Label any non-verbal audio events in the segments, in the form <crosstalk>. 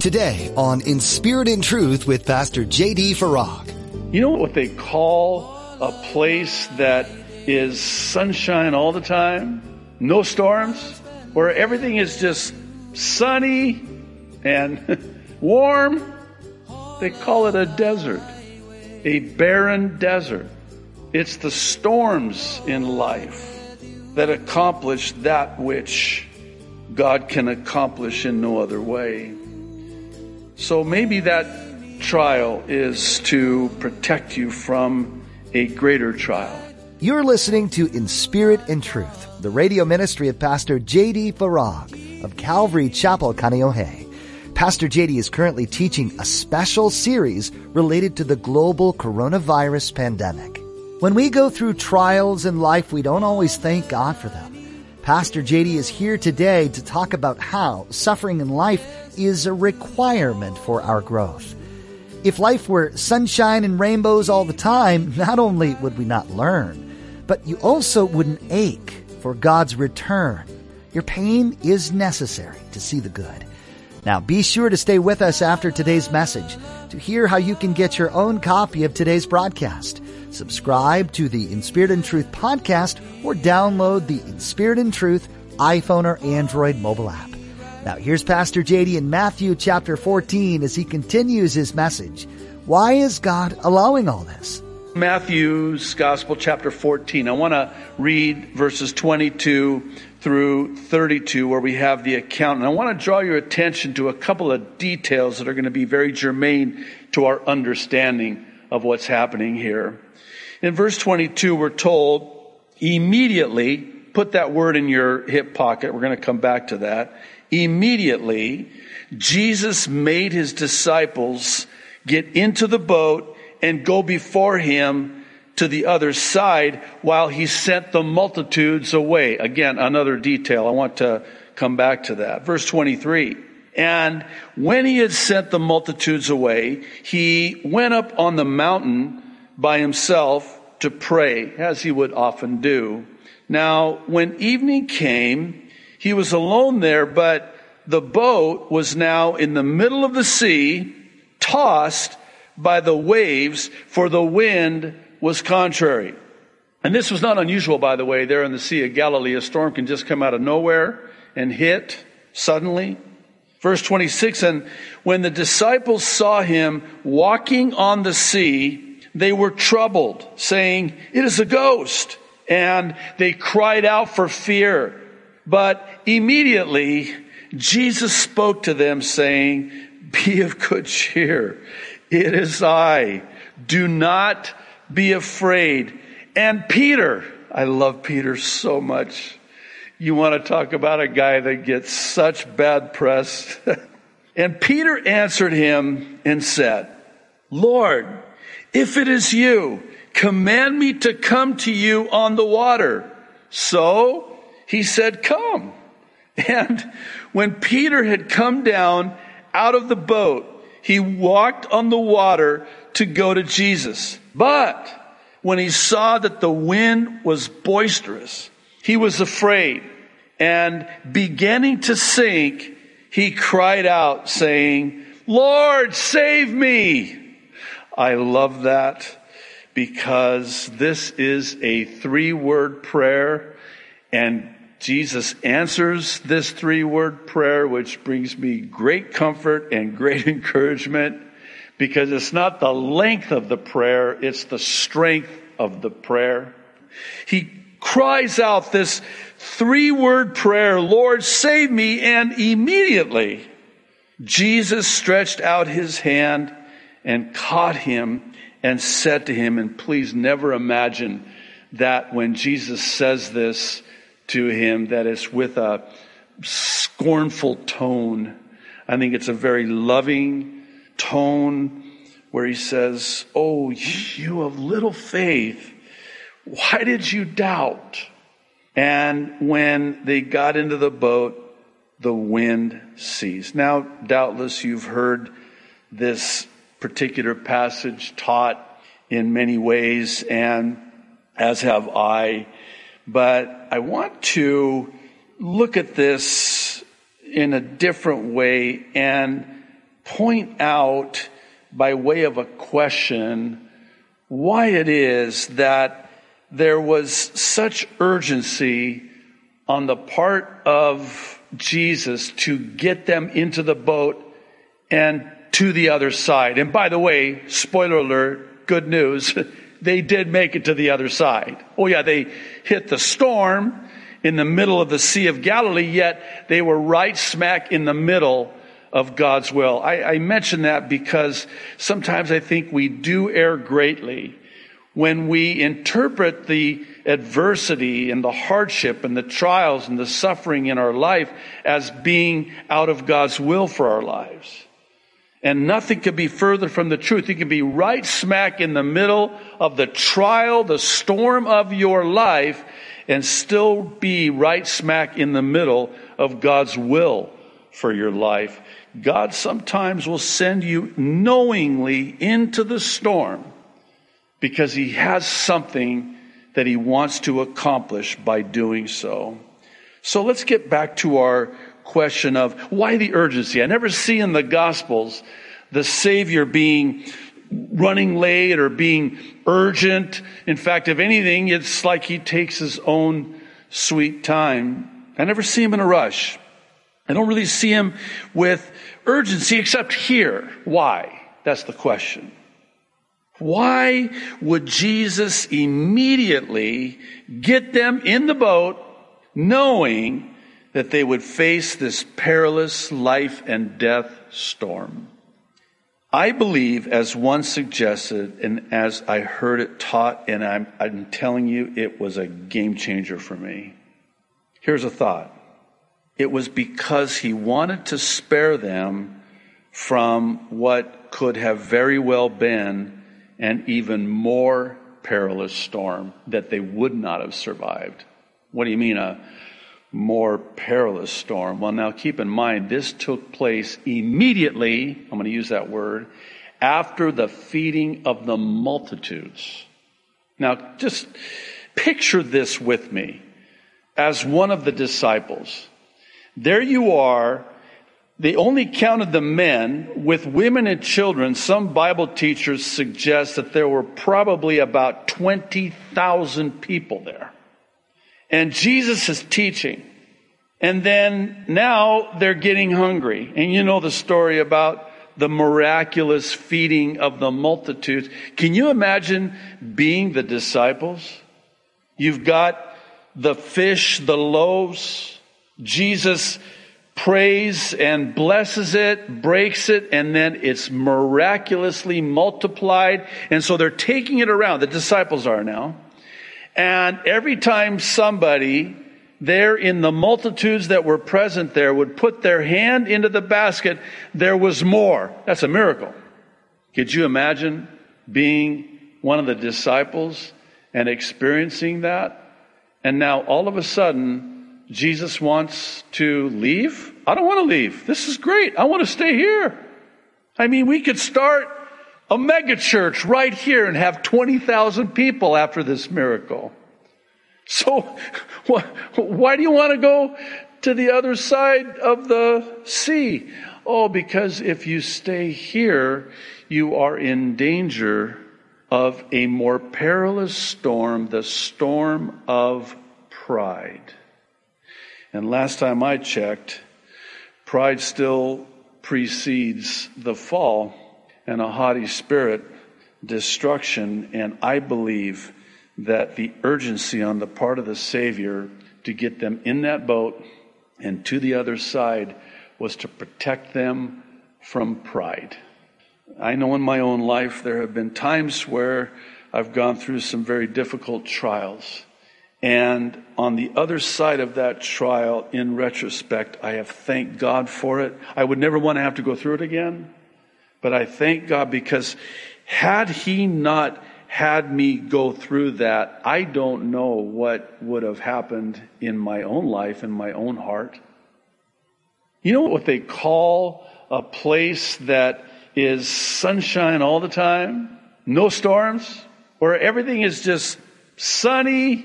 Today on In Spirit and Truth with Pastor J.D. Farag. You know what they call a place that is sunshine all the time? No storms? Where everything is just sunny and <laughs> warm? They call it a desert. A barren desert. It's the storms in life that accomplish that which God can accomplish in no other way. So maybe that trial is to protect you from a greater trial. You're listening to In Spirit and Truth, the radio ministry of Pastor J.D. Farag of Calvary Chapel, Kaneohe. Pastor JD is currently teaching a special series related to the global coronavirus pandemic. When we go through trials in life, we don't always thank God for them. Pastor JD is here today to talk about how suffering in life is a requirement for our growth. If life were sunshine and rainbows all the time, <laughs> not only would we not learn, but you also wouldn't ache for God's return. Your pain is necessary to see the good. Now be sure to stay with us after today's message to hear how you can get your own copy of today's broadcast. Subscribe to the In Spirit and Truth podcast or download the In Spirit and Truth iPhone or Android mobile app. Now here's Pastor JD in Matthew chapter 14 as he continues his message. Why is God allowing all this? Matthew's Gospel, chapter 14. I want to read verses 22 through 32, where we have the account. And I want to draw your attention to a couple of details that are going to be very germane to our understanding of what's happening here. In verse 22, we're told, immediately, put that word in your hip pocket. We're going to come back to that. Immediately, Jesus made his disciples get into the boat and go before him to the other side while he sent the multitudes away. Again, another detail. I want to come back to that. Verse 23. And when he had sent the multitudes away, he went up on the mountain by himself to pray, as he would often do. Now, when evening came, he was alone there, but the boat was now in the middle of the sea, tossed by the waves, for the wind was contrary. And this was not unusual, by the way, there in the Sea of Galilee. A storm can just come out of nowhere and hit suddenly. Verse 26, and when the disciples saw him walking on the sea, they were troubled, saying, It is a ghost. And they cried out for fear. But immediately Jesus spoke to them, saying, Be of good cheer. It is I. Do not be afraid. And Peter, I love Peter so much. You want to talk about a guy that gets such bad press. <laughs> and Peter answered him and said, Lord, if it is you, command me to come to you on the water. So he said, come. And when Peter had come down out of the boat, he walked on the water to go to Jesus. But when he saw that the wind was boisterous, he was afraid and beginning to sink, he cried out saying, Lord, save me. I love that because this is a three word prayer and Jesus answers this three word prayer, which brings me great comfort and great <laughs> encouragement because it's not the length of the prayer, it's the strength of the prayer. He cries out this three word prayer, Lord, save me. And immediately Jesus stretched out his hand and caught him and said to him, and please never imagine that when Jesus says this, to him that is with a scornful tone. I think it's a very loving tone where he says, Oh, you of little faith, why did you doubt? And when they got into the boat, the wind ceased. Now, doubtless you've heard this particular passage taught in many ways, and as have I. But I want to look at this in a different way and point out by way of a question why it is that there was such urgency on the part of Jesus to get them into the boat and to the other side. And by the way, spoiler alert, good news, <laughs> they did make it to the other side. Oh yeah, they hit the storm in the middle of the Sea of Galilee, yet they were right smack in the middle of God's will. I, I mention that because sometimes I think we do err greatly when we interpret the adversity and the hardship and the trials and the suffering in our life as being out of God's will for our lives. And nothing could be further from the truth. You can be right smack in the middle of the trial, the storm of your life, and still be right smack in the middle of God's will for your life. God sometimes will send you knowingly into the storm because He has something that He wants to accomplish by doing so. So let's get back to our question of why the urgency. I never see in the Gospels the Savior being running late or being urgent. In fact, if anything, it's like he takes his own sweet time. I never see him in a rush. I don't really see him with urgency except here. Why? That's the question. Why would Jesus immediately get them in the boat knowing that they would face this perilous life and death storm? I believe, as one suggested, and as I heard it taught, and I'm, I'm telling you, it was a game changer for me. Here's a thought it was because he wanted to spare them from what could have very well been an even more perilous storm that they would not have survived. What do you mean, a more perilous storm? Well, now keep in mind, this took place immediately, I'm going to use that word, after the feeding of the multitudes. Now, just picture this with me as one of the disciples. There you are. They only counted the men with women and children. Some Bible teachers suggest that there were probably about 20,000 people there. And Jesus is teaching. And then now they're getting hungry. And you know the story about the miraculous feeding of the multitudes. Can you imagine being the disciples? You've got the fish, the loaves, Jesus prays and blesses it, breaks it, and then it's miraculously multiplied. And so they're taking it around. The disciples are now. And every time somebody there in the multitudes that were present there would put their hand into the basket, there was more. That's a miracle. Could you imagine being one of the disciples and experiencing that? And now all of a sudden, Jesus wants to leave? I don't want to leave. This is great. I want to stay here. I mean, we could start a mega church right here and have 20,000 people after this miracle. So, <laughs> why do you want to go to the other side of the sea? Oh, because if you stay here, you are in danger of a more perilous storm, the storm of pride. And last time I checked, pride still precedes the fall and a haughty spirit, destruction. And I believe that the urgency on the part of the Savior to get them in that boat and to the other side was to protect them from pride. I know in my own life there have been times where I've gone through some very difficult trials. And on the other side of that trial, in retrospect, I have thanked God for it. I would never want to have to go through it again, but I thank God because had He not had me go through that, I don't know what would have happened in my own life, in my own heart. You know what they call a place that is sunshine all the time? No storms? Where everything is just sunny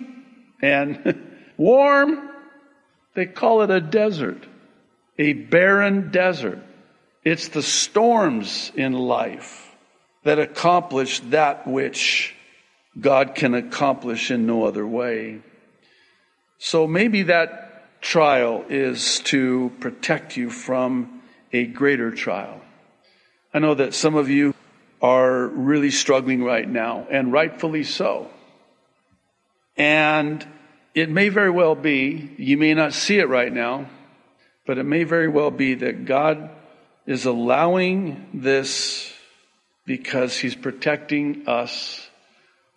and <laughs> warm. They call it a desert, a barren desert. It's the storms in life that accomplish that which God can accomplish in no other way. So maybe that trial is to protect you from a greater trial. I know that some of you are really struggling right now, and rightfully so. And it may very well be, you may not see it right now, but it may very well be that God is allowing this because He's protecting us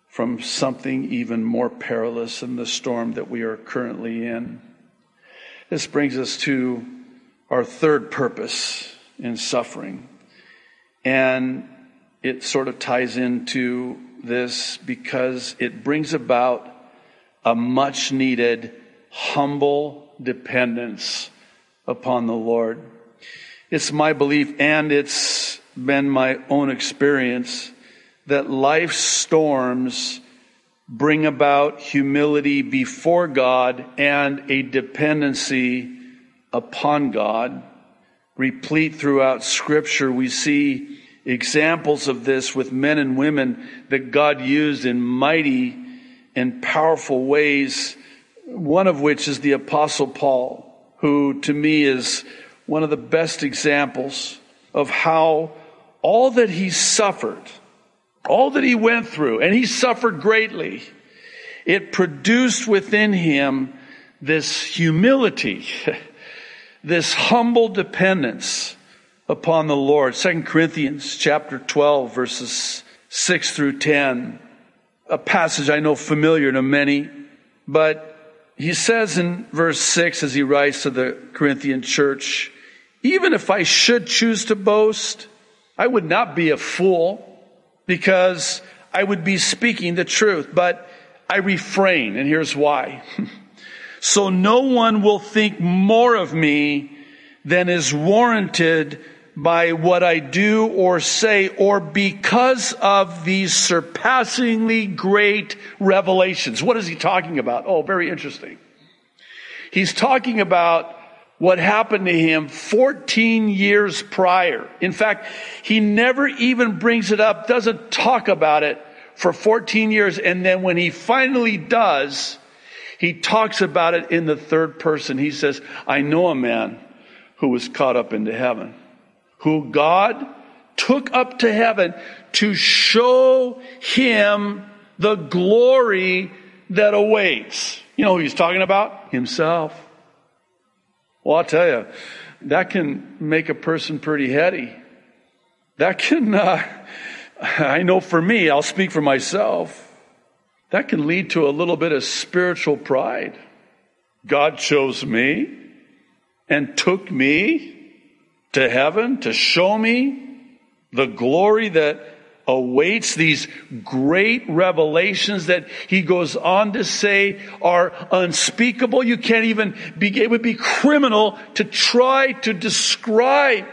from something even more perilous than the storm that we are currently in. This brings us to our third purpose in suffering. And it sort of ties into this because it brings about a much needed humble dependence upon the Lord. It's my belief and it's been my own experience that life's storms bring about humility before God and a dependency upon God. Replete throughout scripture, we see examples of this with men and women that God used in mighty and powerful ways, one of which is the Apostle Paul, who to me is one of the best examples of how all that he suffered, all that he went through, and he suffered greatly, it produced within him this humility, <laughs> this humble dependence upon the Lord. Second Corinthians chapter 12 verses 6 through 10 a passage I know familiar to many, but he says in verse 6 as he writes to the Corinthian church, even if I should choose to boast, I would not be a fool because I would be speaking the truth, but I refrain, and here's why. <laughs> so no one will think more of me than is warranted by what I do or say or because of these surpassingly great revelations. What is he talking about? Oh, very interesting. He's talking about what happened to him 14 years prior. In fact, he never even brings it up, doesn't talk about it for 14 years. And then when he finally does, he talks about it in the third person. He says, I know a man who was caught up into heaven who God took up to heaven to show him the glory that awaits. You know who he's talking about? Himself. Well, I'll tell you, that can make a person pretty heady. That can, <laughs> uh, I know for me, I'll speak for myself, that can lead to a little bit of spiritual pride. God chose me and took me to heaven to show me the glory that awaits these great revelations that he goes on to say are unspeakable. You can't even be, it would be criminal to try to describe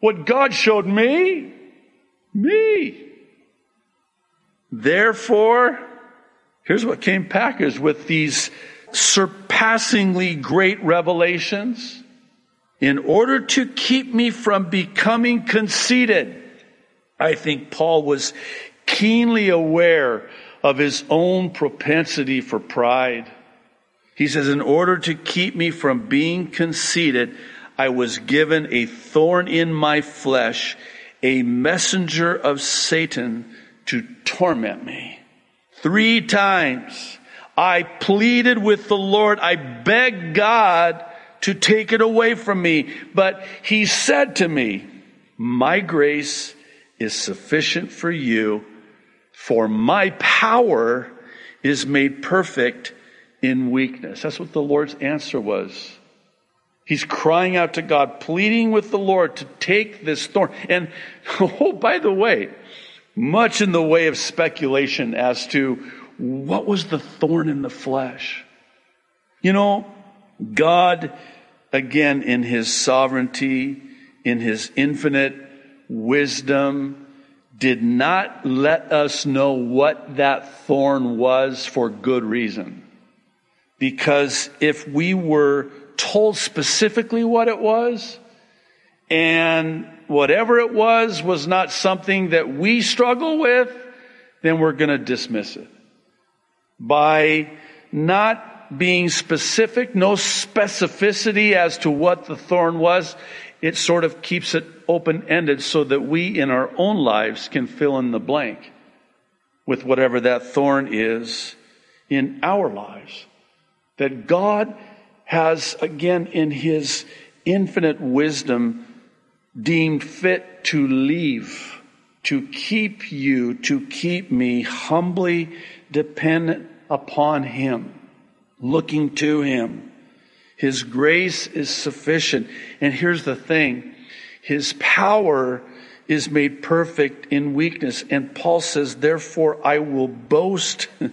what God showed me. Me. Therefore, here's what came packaged with these surpassingly great revelations in order to keep me from becoming conceited. I think Paul was keenly aware of his own propensity for pride. He says, in order to keep me from being conceited, I was given a thorn in my flesh, a messenger of Satan to torment me. Three times I pleaded with the Lord. I begged God to take it away from me. But he said to me, my grace is sufficient for you, for my power is made perfect in weakness. That's what the Lord's answer was. He's crying out to God, pleading with the Lord to take this thorn. And, <laughs> oh, by the way, much in the way of speculation as to what was the thorn in the flesh. You know, God again in his sovereignty, in his infinite wisdom, did not let us know what that thorn was for good reason. Because if we were told specifically what it was, and whatever it was was not something that we struggle with, then we're going to dismiss it. By not being specific, no specificity as to what the thorn was, it sort of keeps it open ended so that we in our own lives can fill in the blank with whatever that thorn is in our lives. That God has, again, in His infinite wisdom, deemed fit to leave, to keep you, to keep me humbly dependent upon Him, looking to Him. His grace is sufficient. And here's the thing His power is made perfect in weakness. And Paul says, Therefore, I will boast <laughs>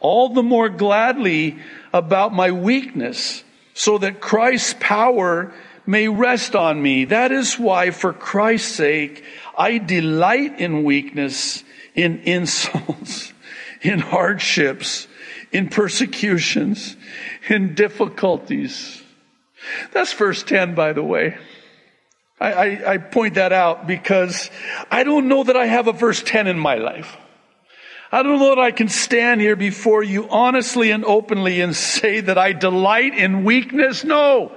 all the more gladly about my weakness, so that Christ's power may rest on me. That is why, for Christ's sake, I delight in weakness, in insults, <laughs> in hardships, in persecutions, in difficulties. That's verse 10, by the way. I, I, I, point that out because I don't know that I have a verse 10 in my life. I don't know that I can stand here before you honestly and openly and say that I delight in weakness. No.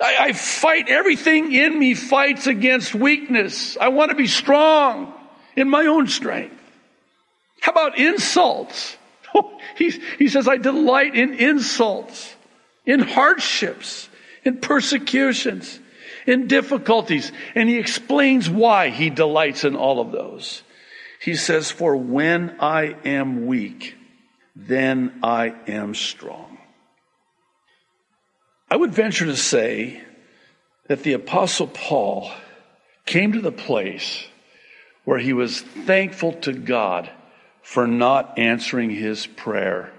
I, I fight, everything in me fights against weakness. I want to be strong in my own strength. How about insults? <laughs> he, he says, I delight in insults, in hardships, in persecutions, in difficulties. And he explains why he delights in all of those. He says, For when I am weak, then I am strong. I would venture to say that the Apostle Paul came to the place where he was thankful to God for not answering his prayer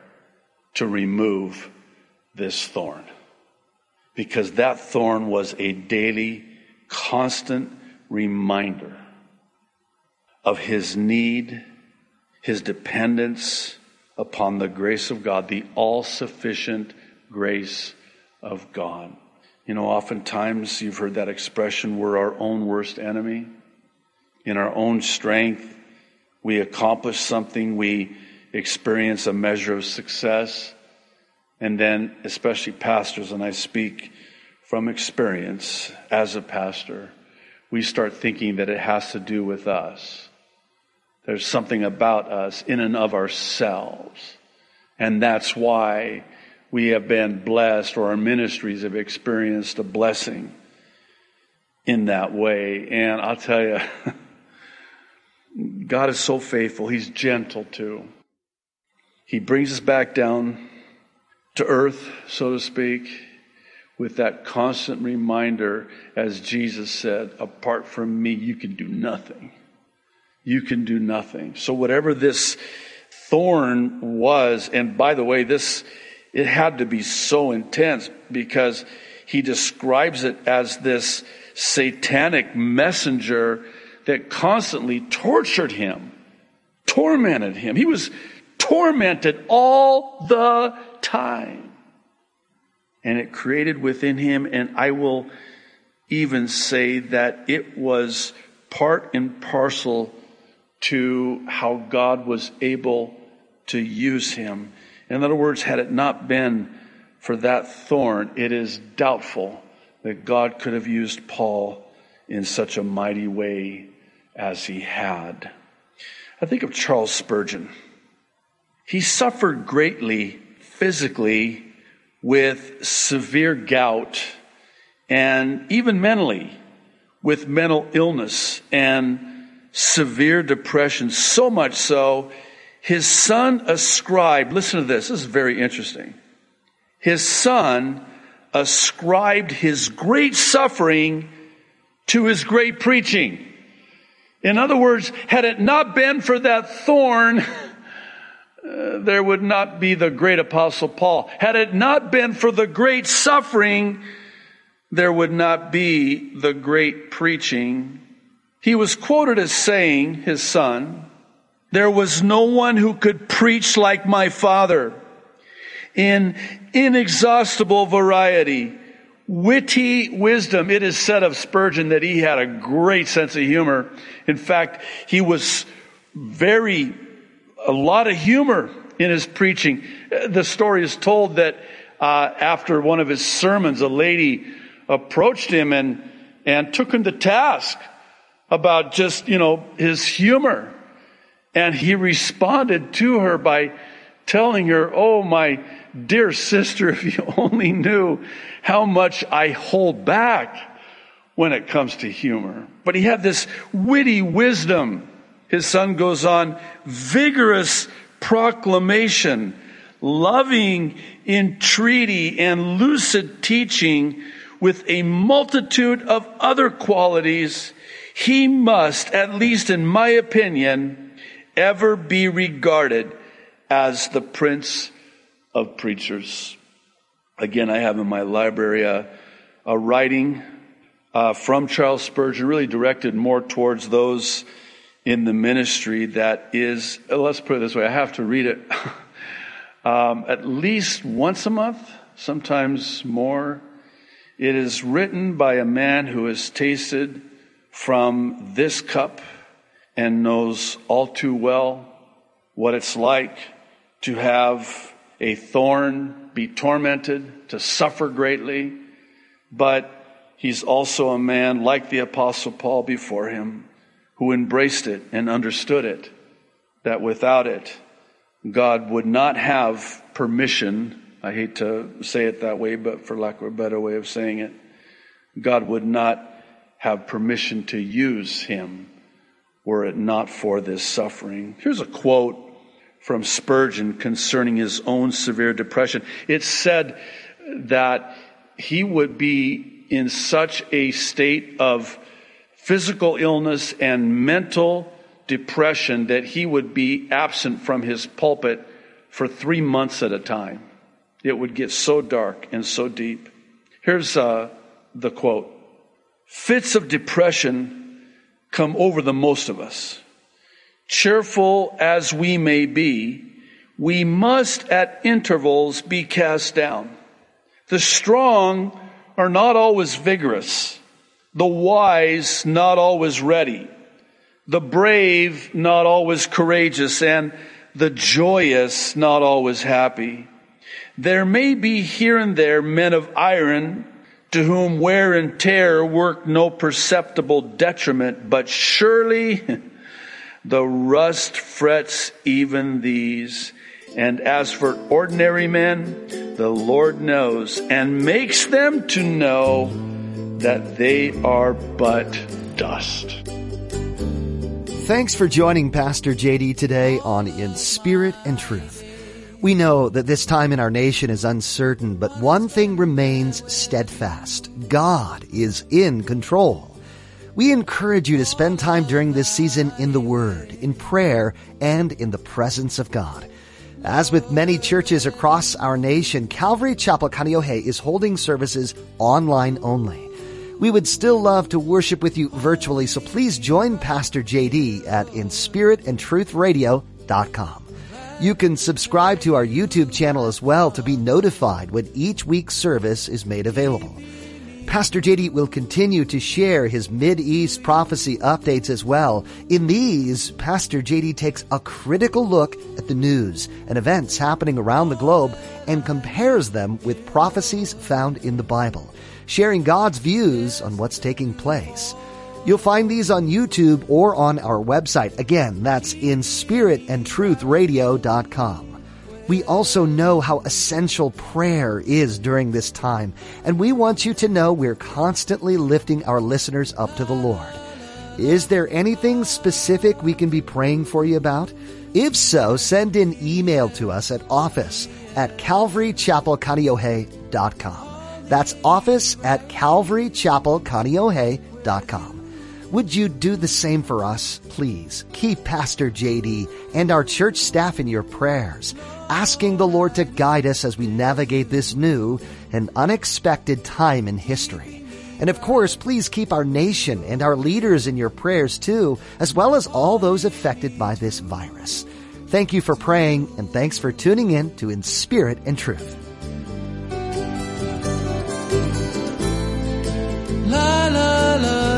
to remove this thorn. Because that thorn was a daily, constant reminder of his need, his dependence upon the grace of God, the all sufficient grace of God. You know, oftentimes you've heard that expression, we're our own worst enemy. In our own strength, we accomplish something, we experience a measure of success. And then, especially pastors, and I speak from experience as a pastor, we start thinking that it has to do with us. There's something about us in and of ourselves. And that's why we have been blessed or our ministries have experienced a blessing in that way. And I'll tell you, <laughs> God is so faithful. He's gentle too. He brings us back down to earth, so to speak, with that constant reminder, as Jesus said, apart from me, you can do nothing. You can do nothing. So whatever this thorn was, and by the way, this, it had to be so intense because he describes it as this satanic messenger that constantly tortured him, tormented him. He was tormented all the time. And it created within him, and I will even say that it was part and parcel to how God was able to use him in other words, had it not been for that thorn, it is doubtful that God could have used Paul in such a mighty way as he had. I think of Charles Spurgeon. He suffered greatly physically with severe gout and even mentally with mental illness and severe depression, so much so his son ascribed, listen to this, this is very interesting. His son ascribed his great suffering to his great preaching. In other words, had it not been for that thorn, <laughs> uh, there would not be the great apostle Paul. Had it not been for the great suffering, there would not be the great preaching. He was quoted as saying, his son, there was no one who could preach like my father in inexhaustible variety witty wisdom. It is said of Spurgeon that he had a great sense of humor. In fact, he was very, a lot of humor in his preaching. The story is told that uh, after one of his sermons, a lady approached him and, and took him to task about just, you know, his humor. And he responded to her by telling her, Oh, my dear sister, <laughs> if you only knew how much I hold back when it comes to humor. But he had this witty wisdom. His son goes on, vigorous proclamation, loving entreaty, and lucid teaching with a multitude of other qualities. He must, at least in my opinion, ever be regarded as the prince of preachers. Again, I have in my library a, a writing uh, from Charles Spurgeon, really directed more towards those in the ministry that is, uh, let's put it this way, I have to read it <laughs> um, at least once a month, sometimes more. It is written by a man who has tasted from this cup and knows all too well what it's like to have a thorn, be tormented, to suffer greatly. But he's also a man like the apostle Paul before him who embraced it and understood it, that without it, God would not have permission. I hate to say it that way, but for lack of a better way of saying it, God would not have permission to use him were it not for this suffering. Here's a quote from Spurgeon concerning his own severe depression. It said that he would be in such a state of physical illness and mental depression that he would be absent from his pulpit for three months at a time. It would get so dark and so deep. Here's uh, the quote Fits of depression come over the most of us cheerful as we may be, we must at intervals be cast down. The strong are not always vigorous, the wise not always ready, the brave not always courageous, and the joyous not always happy. There may be here and there men of iron to whom wear and tear work no perceptible detriment, but surely <laughs> The rust frets even these. And as for ordinary men, the Lord knows and makes them to know that they are but dust. Thanks for joining Pastor JD today on In Spirit and Truth. We know that this time in our nation is uncertain, but one thing remains steadfast. God is in control. We encourage you to spend time during this season in the Word, in prayer, and in the presence of God. As with many churches across our nation, Calvary Chapel Kaneohe is holding services online only. We would still love to worship with you virtually, so please join Pastor JD at inspiritandtruthradio.com. You can subscribe to our YouTube channel as well to be notified when each week's service is made available. Pastor JD will continue to share his Mid-East prophecy updates as well. In these, Pastor JD takes a critical look at the news and events happening around the globe and compares them with prophecies found in the Bible, sharing God's views on what's taking place. You'll find these on YouTube or on our website. Again, that's in spiritandtruthradio.com. We also know how essential prayer is during this time, and we want you to know we're constantly lifting our listeners up to the Lord. Is there anything specific we can be praying for you about? If so, send an email to us at office at calvarychapelkaneohe.com. That's office at calvarychapelkaneohe.com. Would you do the same for us? Please keep Pastor JD and our church staff in your prayers, asking the Lord to guide us as we navigate this new and unexpected time in history. And of course, please keep our nation and our leaders in your prayers too, as well as all those affected by this virus. Thank you for praying and thanks for tuning in to In Spirit and Truth. love.